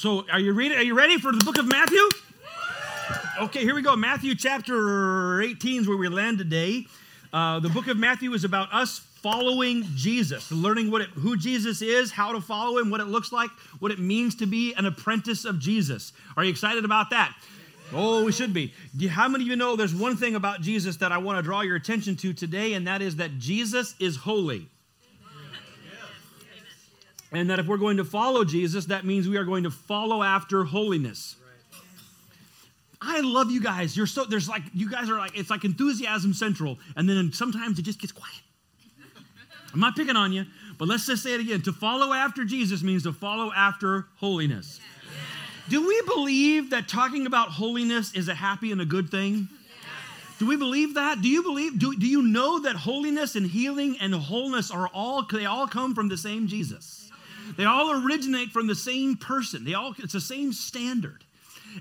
So, are you ready? Are you ready for the book of Matthew? Okay, here we go. Matthew chapter 18 is where we land today. Uh, the book of Matthew is about us following Jesus, learning what it, who Jesus is, how to follow him, what it looks like, what it means to be an apprentice of Jesus. Are you excited about that? Oh, we should be. How many of you know there's one thing about Jesus that I want to draw your attention to today, and that is that Jesus is holy. And that if we're going to follow Jesus, that means we are going to follow after holiness. I love you guys. You're so there's like you guys are like it's like enthusiasm central, and then sometimes it just gets quiet. I'm not picking on you, but let's just say it again. To follow after Jesus means to follow after holiness. Do we believe that talking about holiness is a happy and a good thing? Do we believe that? Do you believe do, do you know that holiness and healing and wholeness are all they all come from the same Jesus? They all originate from the same person. They all it's the same standard.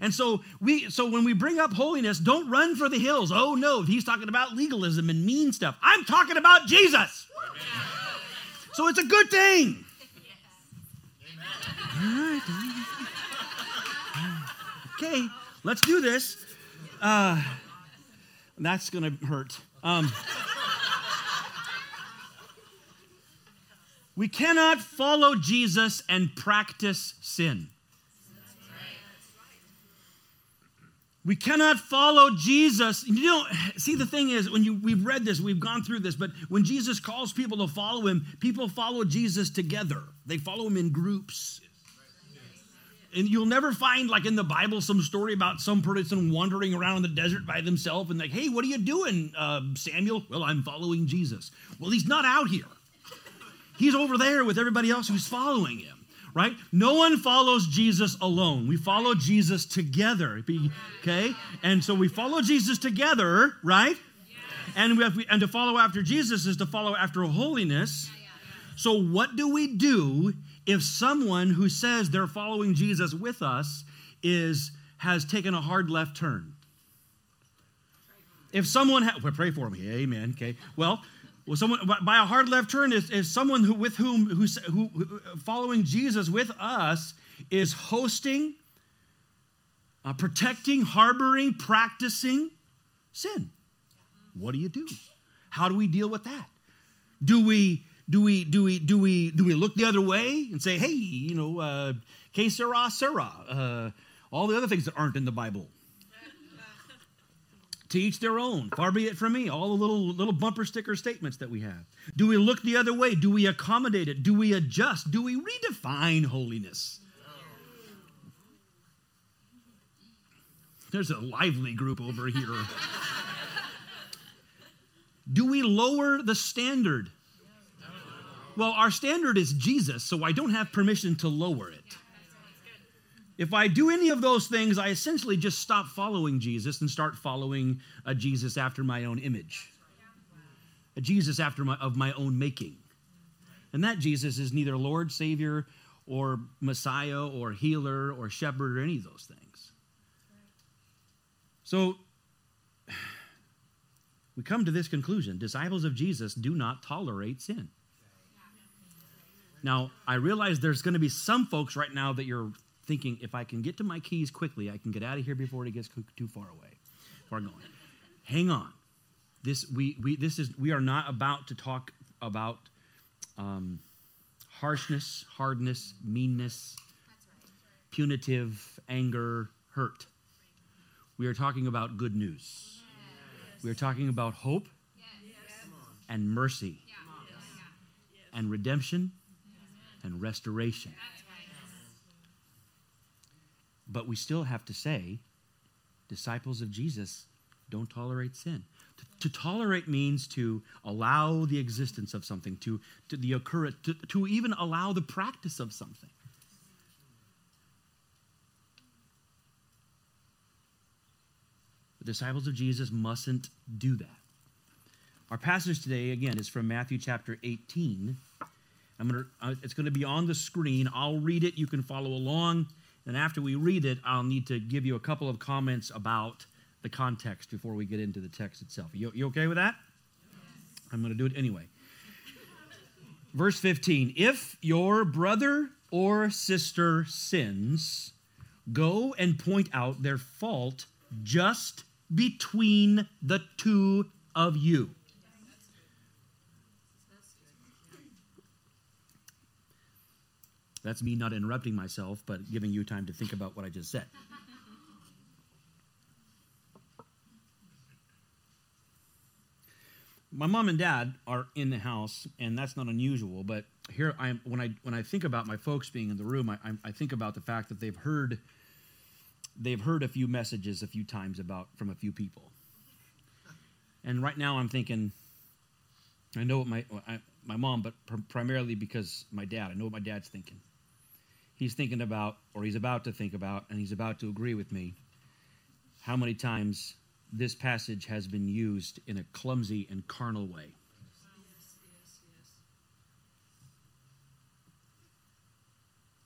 And so we so when we bring up holiness, don't run for the hills. Oh no, he's talking about legalism and mean stuff. I'm talking about Jesus. So it's a good thing. All right. Okay, let's do this. Uh, that's to hurt. Um, we cannot follow Jesus and practice sin. We cannot follow Jesus. You know, see, the thing is, when you we've read this, we've gone through this, but when Jesus calls people to follow him, people follow Jesus together. They follow him in groups. And you'll never find, like in the Bible, some story about some person wandering around in the desert by themselves and like, hey, what are you doing, uh, Samuel? Well, I'm following Jesus. Well, he's not out here. He's over there with everybody else who's following him right? No one follows Jesus alone. We follow Jesus together. Okay? And so we follow Jesus together, right? And we have, and to follow after Jesus is to follow after holiness. So what do we do if someone who says they're following Jesus with us is has taken a hard left turn? If someone, ha- well, pray for me, amen. Okay. Well, well, someone by a hard left turn is, is someone who with whom who, who following Jesus with us is hosting, uh, protecting, harboring, practicing sin. What do you do? How do we deal with that? Do we do we do we do we do we look the other way and say, hey, you know, uh, que sera, sera, uh, all the other things that aren't in the Bible? To each their own. Far be it from me. All the little little bumper sticker statements that we have. Do we look the other way? Do we accommodate it? Do we adjust? Do we redefine holiness? There's a lively group over here. Do we lower the standard? Well, our standard is Jesus, so I don't have permission to lower it. If I do any of those things, I essentially just stop following Jesus and start following a Jesus after my own image, a Jesus after my, of my own making. And that Jesus is neither Lord, Savior, or Messiah, or healer, or shepherd, or any of those things. So we come to this conclusion disciples of Jesus do not tolerate sin. Now, I realize there's going to be some folks right now that you're thinking if I can get to my keys quickly, I can get out of here before it gets too far away. Far going. Hang on. This we we this is we are not about to talk about um, harshness, hardness, meanness, punitive, anger, hurt. We are talking about good news. We are talking about hope and mercy and redemption and restoration. But we still have to say, disciples of Jesus don't tolerate sin. To, to tolerate means to allow the existence of something, to, to the occurrence, to, to even allow the practice of something. The disciples of Jesus mustn't do that. Our passage today, again, is from Matthew chapter 18. I'm gonna, uh, it's going to be on the screen. I'll read it. You can follow along. And after we read it, I'll need to give you a couple of comments about the context before we get into the text itself. You, you okay with that? Yes. I'm going to do it anyway. Verse 15 If your brother or sister sins, go and point out their fault just between the two of you. That's me not interrupting myself, but giving you time to think about what I just said. My mom and dad are in the house, and that's not unusual. But here, I am, when I when I think about my folks being in the room, I, I think about the fact that they've heard they've heard a few messages a few times about from a few people. And right now, I'm thinking, I know what my I, my mom, but pr- primarily because my dad. I know what my dad's thinking he's thinking about, or he's about to think about, and he's about to agree with me, how many times this passage has been used in a clumsy and carnal way.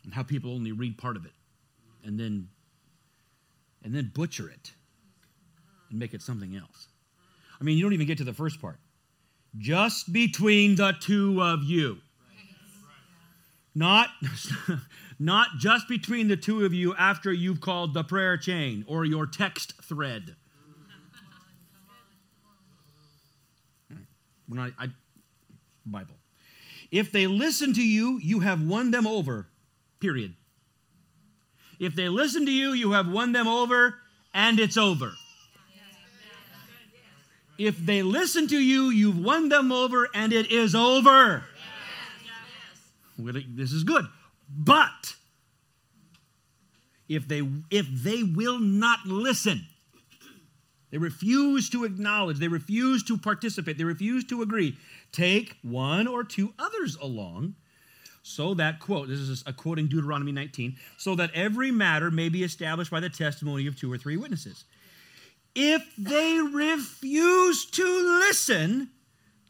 And how people only read part of it and then and then butcher it and make it something else. I mean, you don't even get to the first part. Just between the two of you. Not not just between the two of you after you've called the prayer chain or your text thread. I, Bible. If they listen to you, you have won them over. Period. If they listen to you, you have won them over, and it's over. If they listen to you, you've won them over, and it is over. This is good. But if they if they will not listen, they refuse to acknowledge, they refuse to participate, they refuse to agree, take one or two others along so that quote this is a quoting deuteronomy 19 so that every matter may be established by the testimony of two or three witnesses. If they refuse to listen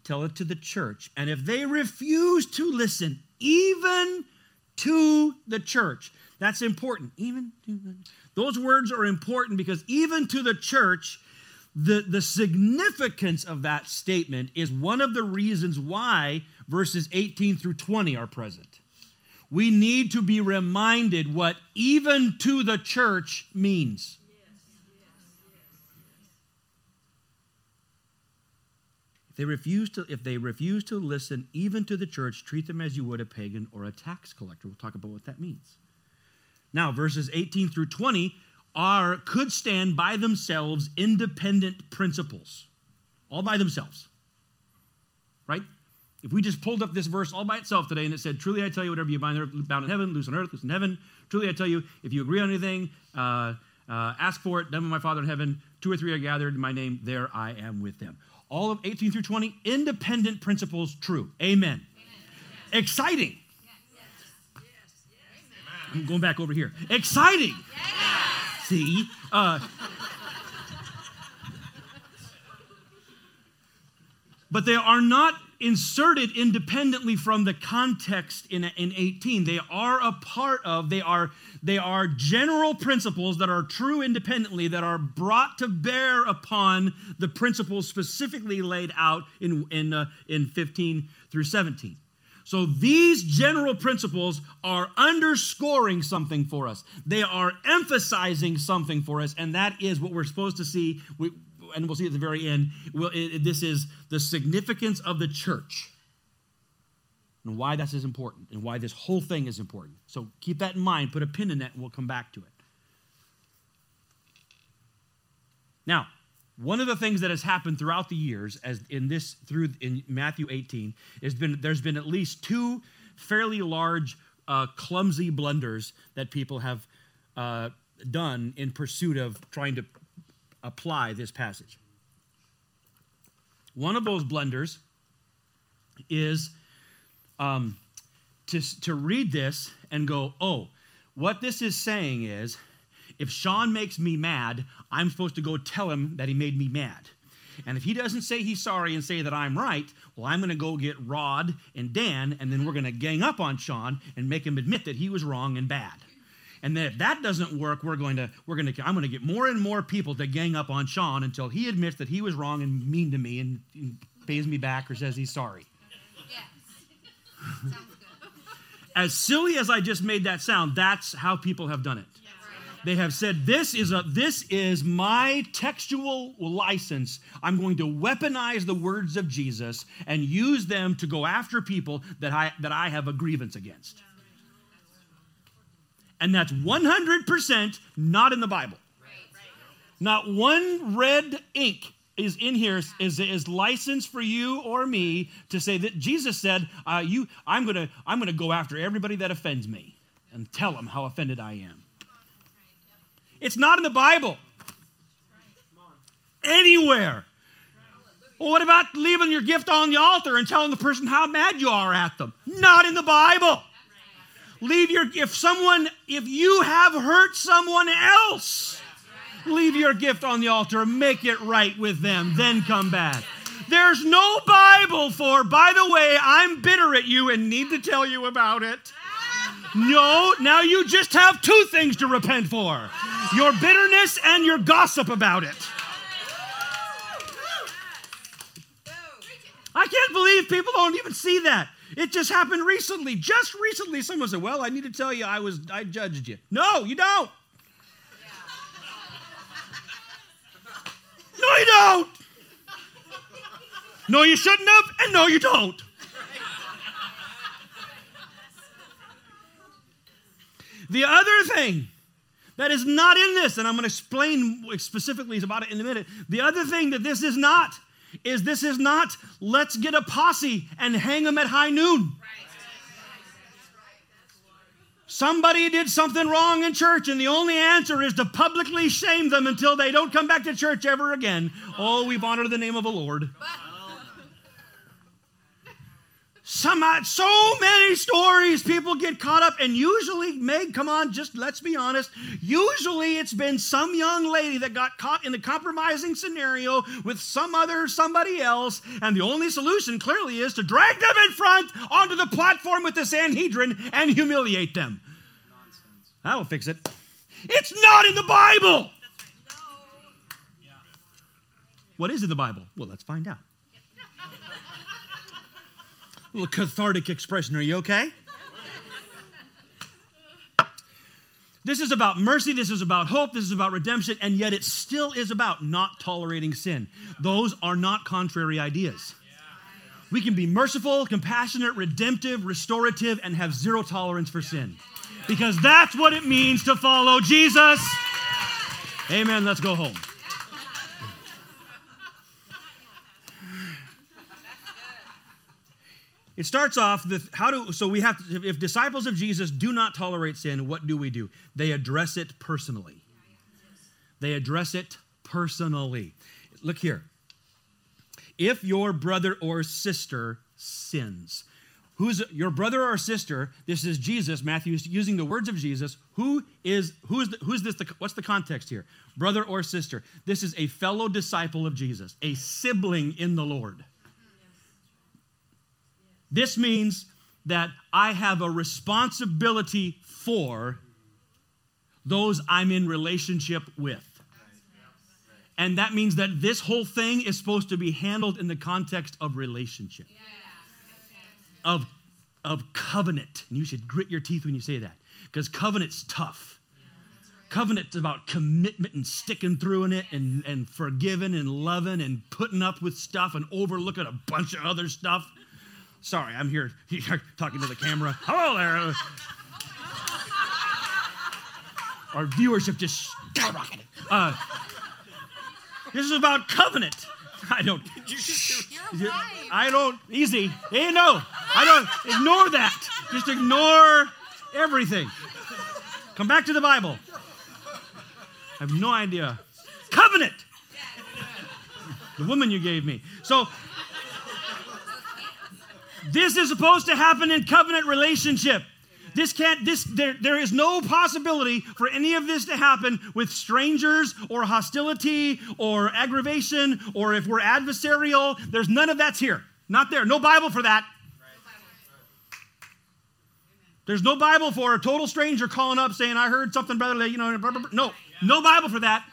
tell it to the church. And if they refuse to listen even to the church. That's important. Even those words are important because even to the church, the, the significance of that statement is one of the reasons why verses 18 through 20 are present. We need to be reminded what even to the church means. If they refuse to, if they refuse to listen even to the church, treat them as you would a pagan or a tax collector. We'll talk about what that means. Now, verses 18 through 20 are could stand by themselves independent principles. All by themselves. Right? If we just pulled up this verse all by itself today and it said, Truly I tell you, whatever you bind bound in heaven, loose on earth, loose in heaven. Truly I tell you, if you agree on anything, uh, uh, ask for it, done with my Father in heaven. Two or three are gathered in my name, there I am with them all of 18 through 20, independent principles true. Amen. Amen. Exciting. I'm going back over here. Exciting. See? Uh, but they are not inserted independently from the context in, in 18. They are a part of, they are, they are general principles that are true independently, that are brought to bear upon the principles specifically laid out in, in, uh, in 15 through 17. So these general principles are underscoring something for us. They are emphasizing something for us, and that is what we're supposed to see. We, and we'll see at the very end, well, it, this is the significance of the church and why that's as important and why this whole thing is important. So keep that in mind, put a pin in that, and we'll come back to it. Now, one of the things that has happened throughout the years, as in this through in Matthew 18, has been there's been at least two fairly large, uh, clumsy blunders that people have uh, done in pursuit of trying to apply this passage. One of those blunders is um, to, to read this and go, oh, what this is saying is if Sean makes me mad, I'm supposed to go tell him that he made me mad. And if he doesn't say he's sorry and say that I'm right, well, I'm going to go get Rod and Dan, and then we're going to gang up on Sean and make him admit that he was wrong and bad. And then if that doesn't work, we're going to we're going to I'm going to get more and more people to gang up on Sean until he admits that he was wrong and mean to me and, and pays me back or says he's sorry. Yes. As silly as I just made that sound, that's how people have done it. They have said, This is a this is my textual license. I'm going to weaponize the words of Jesus and use them to go after people that I that I have a grievance against. And that's 100% not in the Bible. Not one red ink is in here is, is license for you or me to say that Jesus said, uh, you, I'm gonna I'm gonna go after everybody that offends me and tell them how offended I am. It's not in the Bible. Anywhere. Well, what about leaving your gift on the altar and telling the person how mad you are at them? Not in the Bible. Leave your if someone if you have hurt someone else, leave your gift on the altar, make it right with them, then come back. There's no Bible for, by the way, I'm bitter at you and need to tell you about it. No, now you just have two things to repent for your bitterness and your gossip about it. I can't believe people don't even see that. It just happened recently. Just recently, someone said, Well, I need to tell you I was I judged you. No, you don't. No, you don't. No, you shouldn't have, and no, you don't. The other thing that is not in this, and I'm going to explain specifically about it in a minute. The other thing that this is not is this is not let's get a posse and hang them at high noon. Somebody did something wrong in church, and the only answer is to publicly shame them until they don't come back to church ever again. Oh, we've honored the name of the Lord. Some, uh, so many stories people get caught up, and usually, Meg, come on, just let's be honest. Usually, it's been some young lady that got caught in a compromising scenario with some other somebody else, and the only solution clearly is to drag them in front onto the platform with the Sanhedrin and humiliate them. Nonsense. That'll fix it. It's not in the Bible. What is in the Bible? Well, let's find out little cathartic expression. Are you okay? This is about mercy, this is about hope, this is about redemption, and yet it still is about not tolerating sin. Those are not contrary ideas. We can be merciful, compassionate, redemptive, restorative, and have zero tolerance for sin. Because that's what it means to follow Jesus. Amen. Let's go home. It starts off with how do so we have to, if disciples of Jesus do not tolerate sin, what do we do? They address it personally. They address it personally. Look here. If your brother or sister sins, who's your brother or sister? This is Jesus. Matthew is using the words of Jesus. Who is who is the, who's this? The, what's the context here? Brother or sister? This is a fellow disciple of Jesus, a sibling in the Lord. This means that I have a responsibility for those I'm in relationship with. And that means that this whole thing is supposed to be handled in the context of relationship, of, of covenant. And you should grit your teeth when you say that, because covenant's tough. Covenant's about commitment and sticking through in it and, and forgiving and loving and putting up with stuff and overlooking a bunch of other stuff. Sorry, I'm here, talking to the camera. Hello there. Our viewership just skyrocketed. Uh, this is about covenant. I don't. You're I don't. Easy. Hey, no. I don't. Ignore that. Just ignore everything. Come back to the Bible. I have no idea. Covenant. The woman you gave me. So this is supposed to happen in covenant relationship. This can't, this, there, there is no possibility for any of this to happen with strangers or hostility or aggravation or if we're adversarial. There's none of that's here. Not there. No Bible for that. There's no Bible for a total stranger calling up saying, I heard something, brother, you know, blah, blah, blah. no, no Bible for that.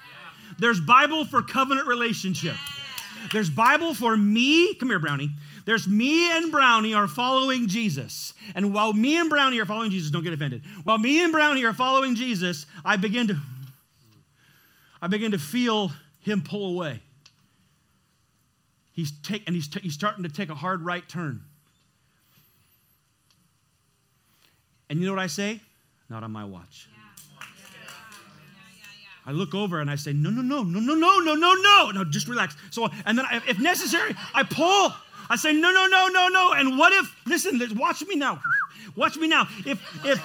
There's Bible for covenant relationship. There's Bible for me, come here, Brownie. There's me and Brownie are following Jesus. And while me and Brownie are following Jesus, don't get offended. While me and Brownie are following Jesus, I begin to I begin to feel him pull away. He's take, and he's, t- he's starting to take a hard right turn. And you know what I say? Not on my watch. I look over and I say, no, no, no, no, no, no, no, no, no. No, just relax. So, and then I, if necessary, I pull. I say, no, no, no, no, no. And what if, listen, watch me now. Watch me now. If, if,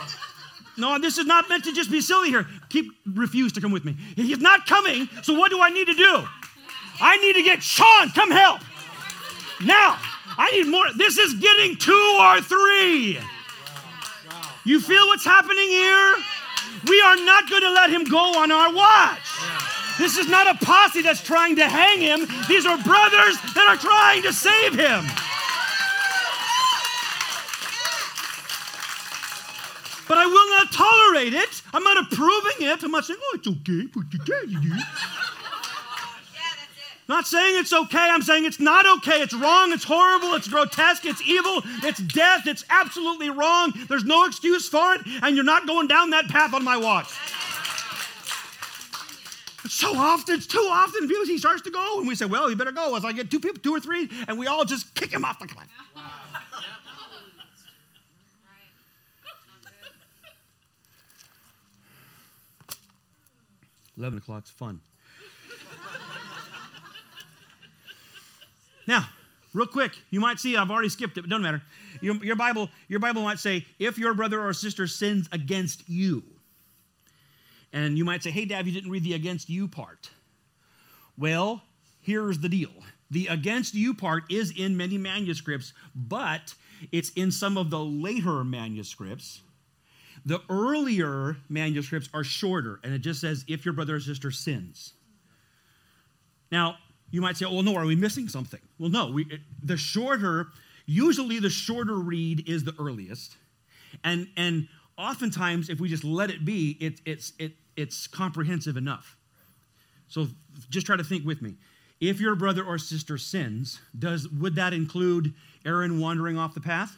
no, this is not meant to just be silly here. Keep, refuse to come with me. He's not coming, so what do I need to do? I need to get Sean, come help. Now, I need more. This is getting two or three. You feel what's happening here? We are not going to let him go on our watch. This is not a posse that's trying to hang him. These are brothers that are trying to save him. But I will not tolerate it. I'm not approving it. I'm not saying, oh, it's okay, but you can do. Not saying it's okay. I'm saying it's not okay. It's wrong. It's horrible. It's grotesque. It's evil. It's death. It's absolutely wrong. There's no excuse for it. And you're not going down that path on my watch. So often, it's too often, he starts to go, and we say, "Well, you better go." As I get two people, two or three, and we all just kick him off the cliff. 11 o'clock's fun. now, real quick, you might see I've already skipped it, but doesn't matter. Your, your, Bible, your Bible might say, if your brother or sister sins against you. And you might say, hey, Dad, you didn't read the against you part. Well, here's the deal. The against you part is in many manuscripts, but it's in some of the later manuscripts the earlier manuscripts are shorter, and it just says, if your brother or sister sins. Now, you might say, well, no, are we missing something? Well, no. We, the shorter, usually the shorter read is the earliest. And, and oftentimes, if we just let it be, it, it's, it, it's comprehensive enough. So just try to think with me. If your brother or sister sins, does, would that include Aaron wandering off the path?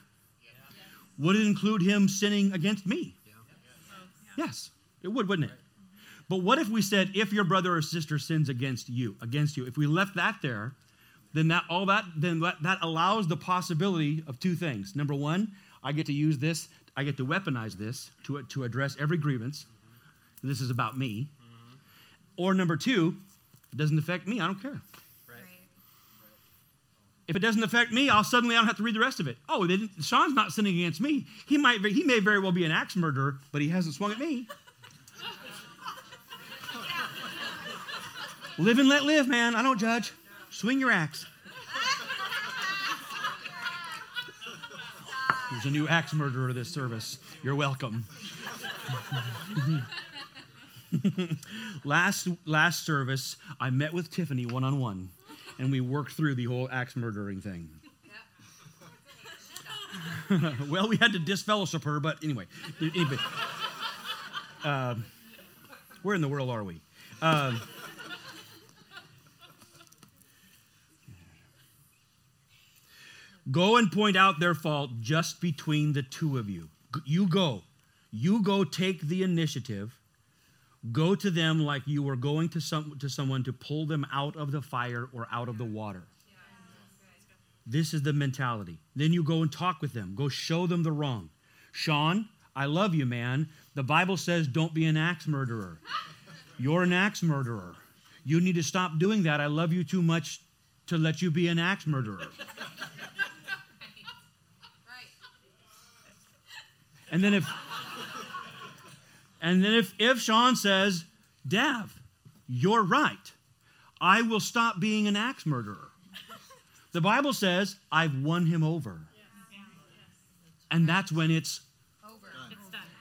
Would it include him sinning against me? Yes, it would, wouldn't it? But what if we said, if your brother or sister sins against you, against you, if we left that there, then that all that then that, that allows the possibility of two things. Number one, I get to use this, I get to weaponize this to, to address every grievance. This is about me. Or number two, it doesn't affect me, I don't care. If it doesn't affect me, I'll suddenly I don't have to read the rest of it. Oh, Sean's not sinning against me. He might he may very well be an axe murderer, but he hasn't swung at me. live and let live, man. I don't judge. Swing your axe. There's a new axe murderer this service. You're welcome. last last service, I met with Tiffany one on one and we worked through the whole axe murdering thing. well, we had to disfellowship her, but anyway. anyway uh, where in the world are we? Uh, go and point out their fault just between the two of you. You go. You go take the initiative Go to them like you were going to, some, to someone to pull them out of the fire or out of the water. This is the mentality. Then you go and talk with them, go show them the wrong. Sean, I love you, man. The Bible says don't be an axe murderer. You're an axe murderer. You need to stop doing that. I love you too much to let you be an axe murderer. And then if and then if, if Sean says, Dev, you're right, I will stop being an axe murderer. The Bible says, I've won him over. And that's when it's over.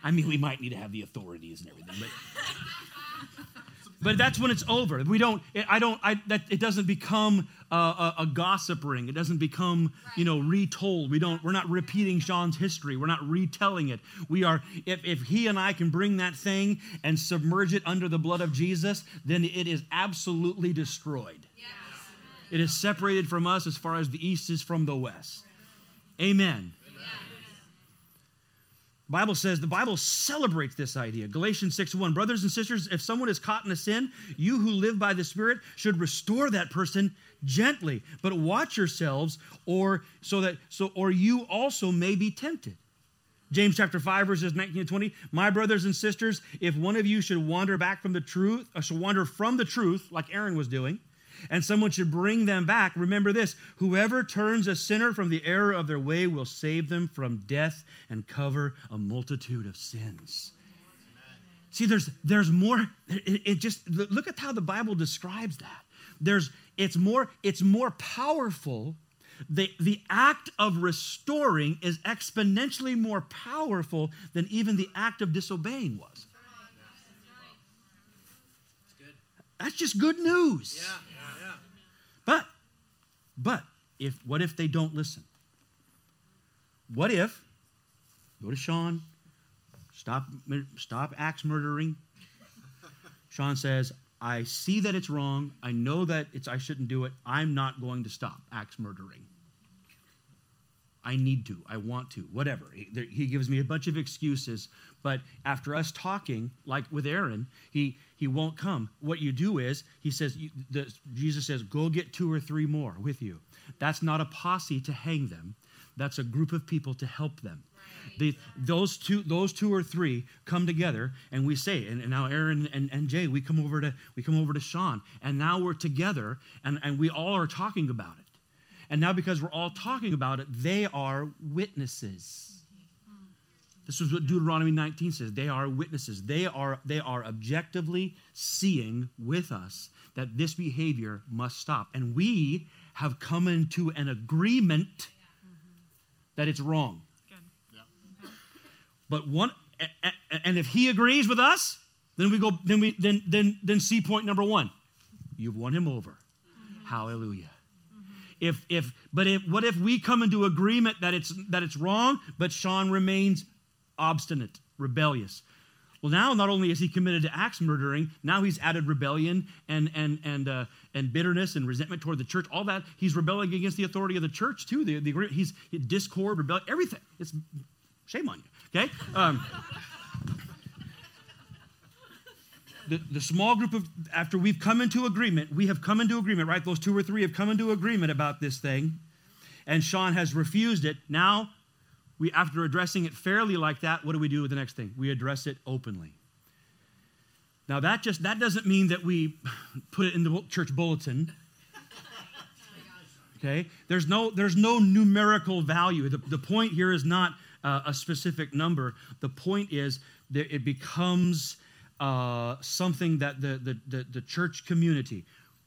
I mean, we might need to have the authorities and everything, but but that's when it's over. We don't. I don't. I that it doesn't become a, a, a gossip ring. It doesn't become you know retold. We don't. We're not repeating Sean's history. We're not retelling it. We are. If if he and I can bring that thing and submerge it under the blood of Jesus, then it is absolutely destroyed. Yes. It is separated from us as far as the east is from the west. Amen. Bible says the Bible celebrates this idea. Galatians 6 1. Brothers and sisters, if someone is caught in a sin, you who live by the Spirit should restore that person gently. But watch yourselves, or so that so or you also may be tempted. James chapter 5, verses 19 and 20. My brothers and sisters, if one of you should wander back from the truth, or should wander from the truth, like Aaron was doing, and someone should bring them back, remember this whoever turns a sinner from the error of their way will save them from death and cover a multitude of sins. See, there's there's more. It, it, just look at how the Bible describes that. There's it's more it's more powerful. The, the act of restoring is exponentially more powerful than even the act of disobeying was. That's just good news. Yeah. But, but, if what if they don't listen? What if, go to Sean, stop, stop axe murdering. Sean says, I see that it's wrong. I know that it's I shouldn't do it. I'm not going to stop axe murdering. I need to. I want to. Whatever. He, gives me a bunch of excuses. But after us talking, like with Aaron, he he won't come. What you do is he says the, Jesus says, "Go get two or three more with you." That's not a posse to hang them. That's a group of people to help them. The, those two those two or three come together and we say and, and, now aaron and, and jay we come over to we come over to sean and now we're together and, and we all are talking about it and now, because we're all talking about it, they are witnesses. This is what Deuteronomy 19 says. They are witnesses. They are, they are objectively seeing with us that this behavior must stop. And we have come into an agreement that it's wrong. But one, and if he agrees with us, then we go, then we then then then see point number one. You've won him over. Hallelujah. If if but if what if we come into agreement that it's that it's wrong, but Sean remains obstinate, rebellious? Well, now not only is he committed to axe murdering, now he's added rebellion and and and uh, and bitterness and resentment toward the church. All that he's rebelling against the authority of the church too. The, the he's discord, rebellion, everything. It's shame on you. Okay. Um, the, the small group of, after we've come into agreement, we have come into agreement, right? Those two or three have come into agreement about this thing, and Sean has refused it. Now, we, after addressing it fairly like that, what do we do with the next thing? We address it openly. Now, that just, that doesn't mean that we put it in the church bulletin. Okay? There's no, there's no numerical value. The, the point here is not uh, a specific number. The point is that it becomes uh, something that the, the, the, the church community,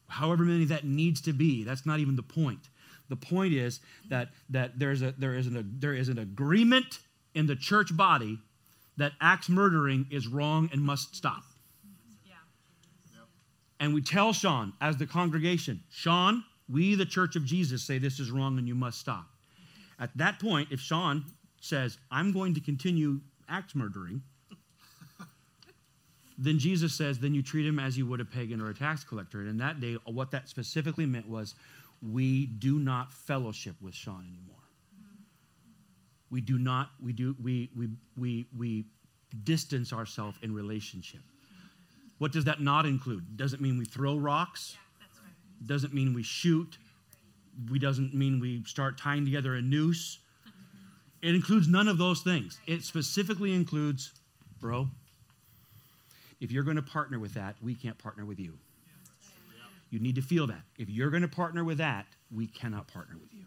however many that needs to be, that's not even the point. The point is that, that there's a, there, is an, there is an agreement in the church body that axe murdering is wrong and must stop. Yeah. And we tell Sean, as the congregation, Sean, we, the church of Jesus, say this is wrong and you must stop. At that point, if Sean says, I'm going to continue axe murdering, then Jesus says, then you treat him as you would a pagan or a tax collector. And in that day, what that specifically meant was, we do not fellowship with Sean anymore. We do not, we do, we, we, we, we distance ourselves in relationship. What does that not include? Doesn't mean we throw rocks. Doesn't mean we shoot. We doesn't mean we start tying together a noose. It includes none of those things. It specifically includes, bro, if you're going to partner with that, we can't partner with you. You need to feel that. If you're going to partner with that, we cannot partner with you.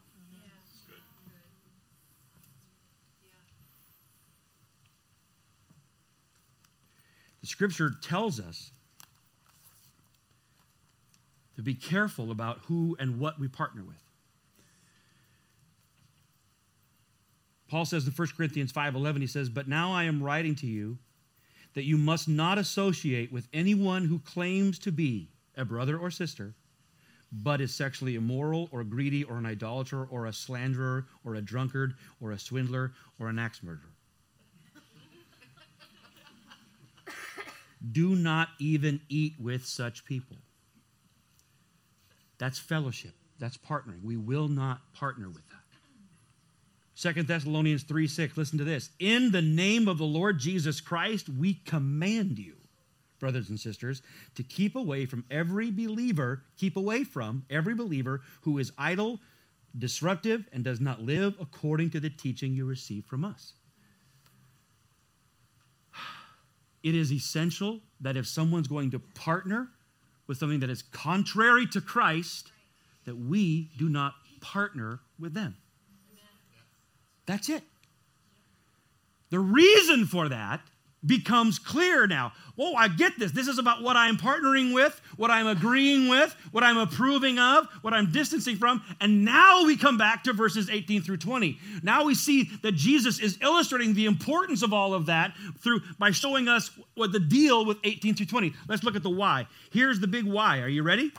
The scripture tells us to be careful about who and what we partner with. Paul says in 1 Corinthians 5:11 he says, "But now I am writing to you that you must not associate with anyone who claims to be a brother or sister, but is sexually immoral or greedy or an idolater or a slanderer or a drunkard or a swindler or an axe murderer. Do not even eat with such people. That's fellowship. That's partnering. We will not partner with that. Second Thessalonians 3 6, listen to this. In the name of the Lord Jesus Christ, we command you, brothers and sisters, to keep away from every believer, keep away from every believer who is idle, disruptive, and does not live according to the teaching you received from us. It is essential that if someone's going to partner with something that is contrary to Christ, that we do not partner with them. That's it. The reason for that becomes clear now. Oh, I get this. This is about what I'm partnering with, what I'm agreeing with, what I'm approving of, what I'm distancing from. And now we come back to verses 18 through 20. Now we see that Jesus is illustrating the importance of all of that through by showing us what the deal with 18 through 20. Let's look at the why. Here's the big why. Are you ready?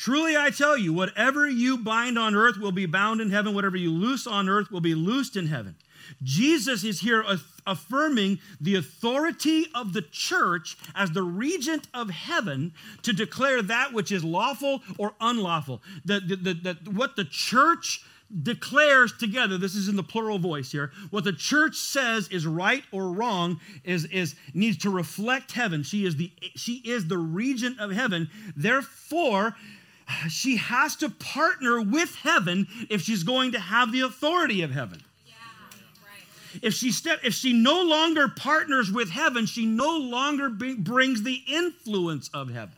Truly I tell you, whatever you bind on earth will be bound in heaven, whatever you loose on earth will be loosed in heaven. Jesus is here affirming the authority of the church as the regent of heaven to declare that which is lawful or unlawful. The, the, the, what the church declares together this is in the plural voice here what the church says is right or wrong is, is needs to reflect heaven she is the she is the regent of heaven therefore she has to partner with heaven if she's going to have the authority of heaven. If she step, if she no longer partners with heaven, she no longer brings the influence of heaven.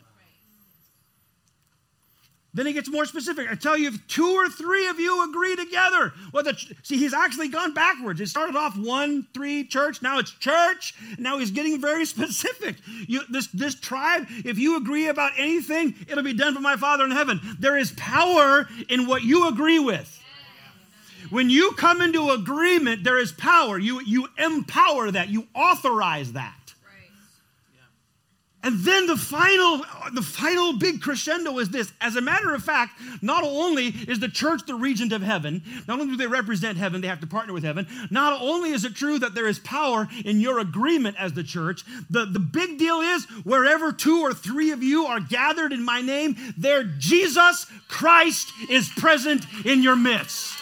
Then he gets more specific. I tell you, if two or three of you agree together, well, the, see, he's actually gone backwards. It started off one, three, church. Now it's church. Now he's getting very specific. You, this, this tribe, if you agree about anything, it'll be done for my Father in heaven. There is power in what you agree with. When you come into agreement, there is power. You, you empower that, you authorize that. And then the final, the final big crescendo is this. As a matter of fact, not only is the church the regent of heaven, not only do they represent heaven, they have to partner with heaven. Not only is it true that there is power in your agreement as the church, the, the big deal is wherever two or three of you are gathered in my name, there Jesus Christ is present in your midst.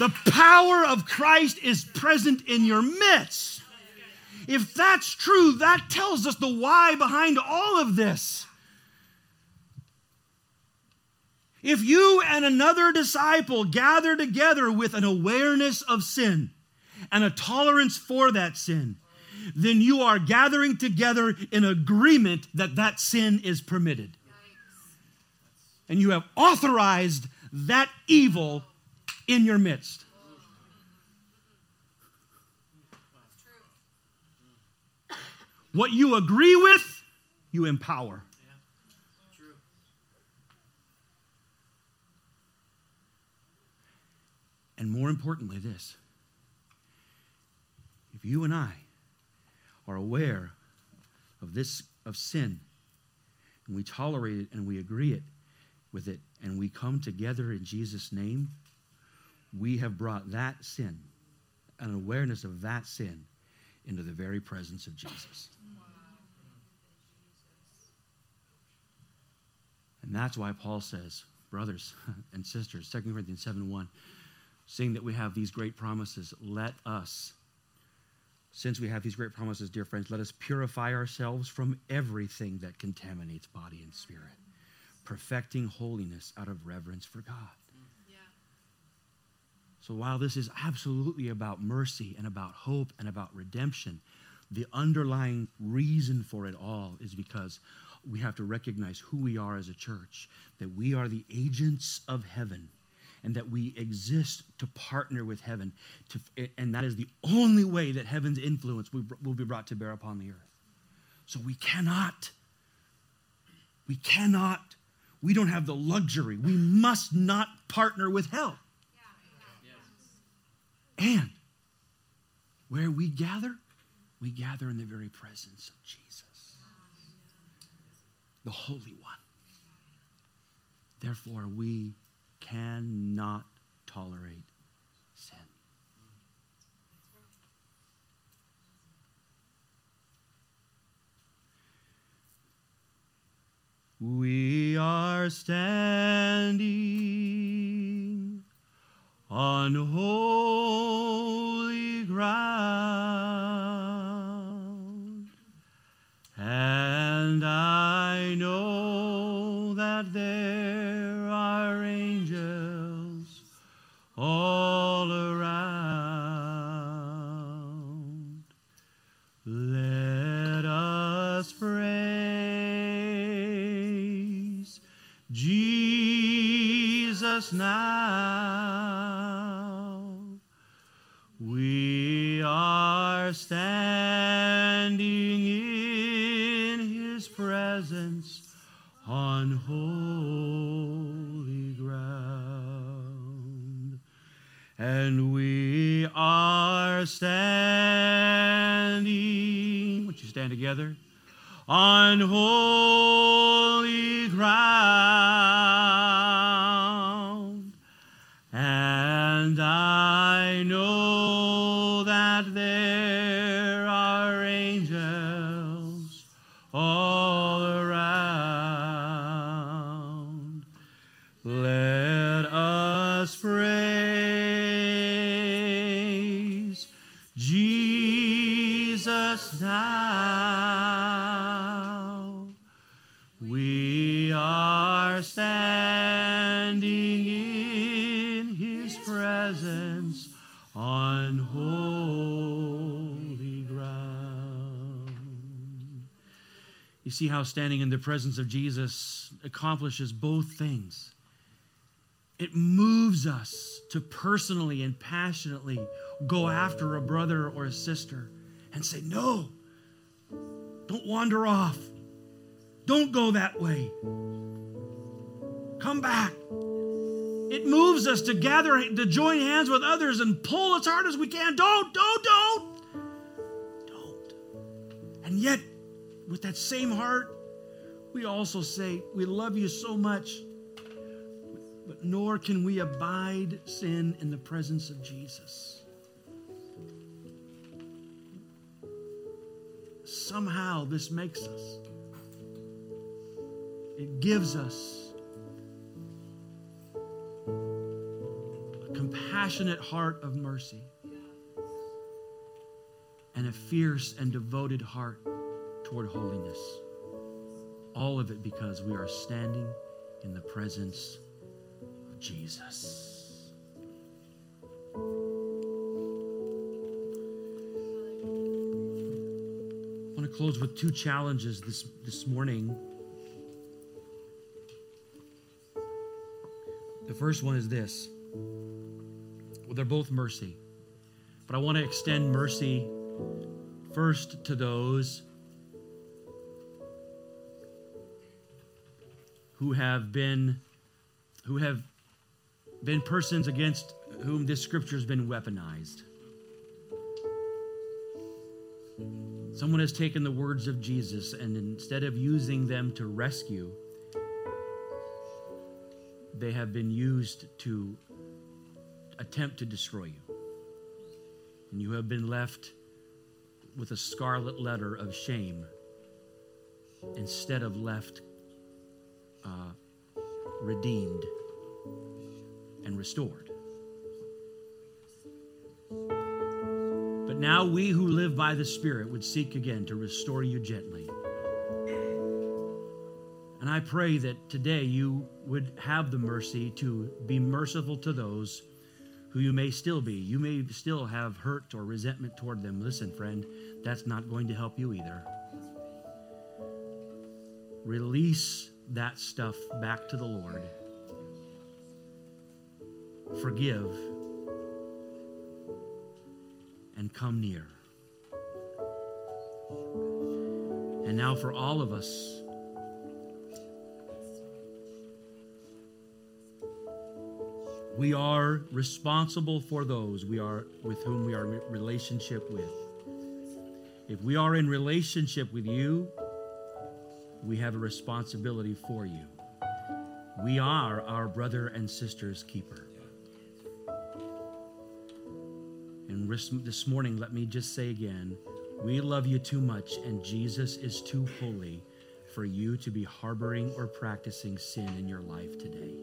The power of Christ is present in your midst. If that's true, that tells us the why behind all of this. If you and another disciple gather together with an awareness of sin and a tolerance for that sin, then you are gathering together in agreement that that sin is permitted. And you have authorized that evil in your midst. What you agree with, you empower. And more importantly, this if you and I are aware of this, of sin, and we tolerate it and we agree it with it, and we come together in Jesus' name, we have brought that sin, an awareness of that sin, into the very presence of Jesus. And that's why Paul says, brothers and sisters, 2 Corinthians 7 1, seeing that we have these great promises, let us, since we have these great promises, dear friends, let us purify ourselves from everything that contaminates body and spirit, perfecting holiness out of reverence for God. So while this is absolutely about mercy and about hope and about redemption, the underlying reason for it all is because we have to recognize who we are as a church, that we are the agents of heaven and that we exist to partner with heaven. To, and that is the only way that heaven's influence will, be brought to bear upon the earth. So we cannot, we cannot, we don't have the luxury. We must not partner with hell. And where we gather, we gather in the very presence of Jesus the Holy One. Therefore, we cannot tolerate sin. We are standing on Jesus now. And I know that there see how standing in the presence of Jesus accomplishes both things. It moves us to personally and passionately go after a brother or a sister and say, No, don't wander off. Don't go that way. Come back. It moves us to gather, to join hands with others and pull as hard as we can. Don't, don't, don't. Don't. And yet, with that same heart, we also say, We love you so much, but nor can we abide sin in the presence of Jesus. Somehow, this makes us, it gives us a compassionate heart of mercy and a fierce and devoted heart toward holiness. All of it because we are standing in the presence of Jesus. I want to close with two challenges this, this morning. The first one is this. Well, they're both mercy. But I want to extend mercy first to those who have been who have been persons against whom this scripture has been weaponized. Someone has taken the words of Jesus and instead of using them to rescue, they have been used to attempt to destroy you. And you have been left with a scarlet letter of shame instead of left uh, redeemed and restored. But now we who live by the Spirit would seek again to restore you gently. And I pray that today you would have the mercy to be merciful to those who you may still be. You may still have hurt or resentment toward them. Listen, friend, that's not going to help you either. Release that stuff back to the Lord. Forgive and come near. And now, for all of us, we are responsible for those we are with whom we are in relationship with. If we are in relationship with you, we have a responsibility for you. We are our brother and sister's keeper. And this morning, let me just say again we love you too much, and Jesus is too holy for you to be harboring or practicing sin in your life today.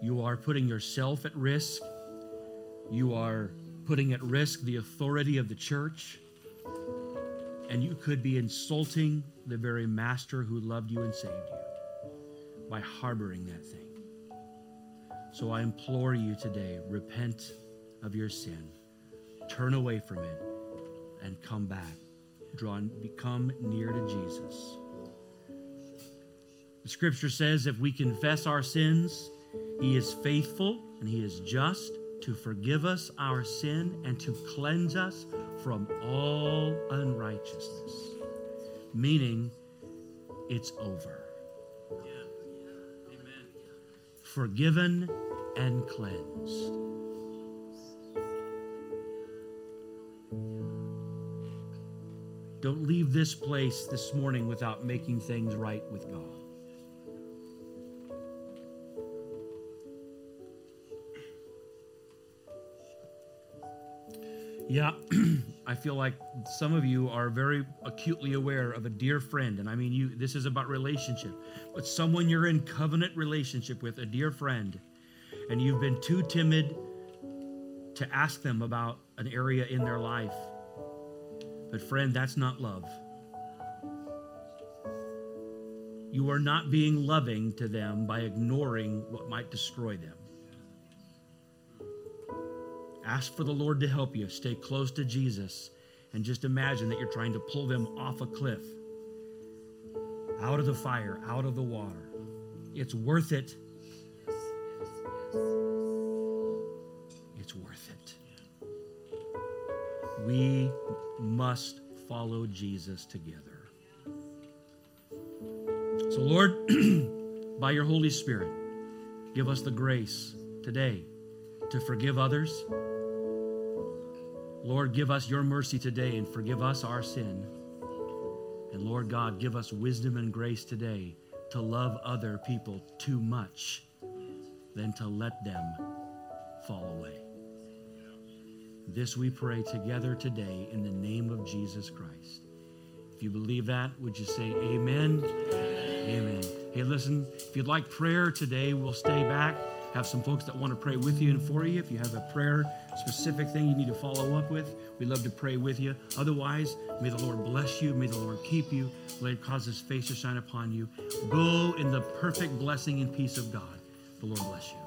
You are putting yourself at risk. You are putting at risk the authority of the church. And you could be insulting the very master who loved you and saved you by harboring that thing. So I implore you today repent of your sin, turn away from it, and come back. Draw, become near to Jesus. The scripture says if we confess our sins, he is faithful and he is just to forgive us our sin and to cleanse us from all unrighteousness. Meaning, it's over. Yeah. Amen. Forgiven and cleansed. Don't leave this place this morning without making things right with God. Yeah, I feel like some of you are very acutely aware of a dear friend, and I mean you this is about relationship, but someone you're in covenant relationship with, a dear friend, and you've been too timid to ask them about an area in their life. But friend, that's not love. You are not being loving to them by ignoring what might destroy them. Ask for the Lord to help you. Stay close to Jesus. And just imagine that you're trying to pull them off a cliff, out of the fire, out of the water. It's worth it. It's worth it. We must follow Jesus together. So, Lord, by your Holy Spirit, give us the grace today to forgive others Lord, give us your mercy today and forgive us our sin. And Lord God, give us wisdom and grace today to love other people too much than to let them fall away. This we pray together today in the name of Jesus Christ. If you believe that, would you say amen? Amen. amen. Hey, listen, if you'd like prayer today, we'll stay back have some folks that want to pray with you and for you. If you have a prayer specific thing you need to follow up with, we'd love to pray with you. Otherwise, may the Lord bless you. May the Lord keep you. May He cause His face to shine upon you. Go in the perfect blessing and peace of God. The Lord bless you.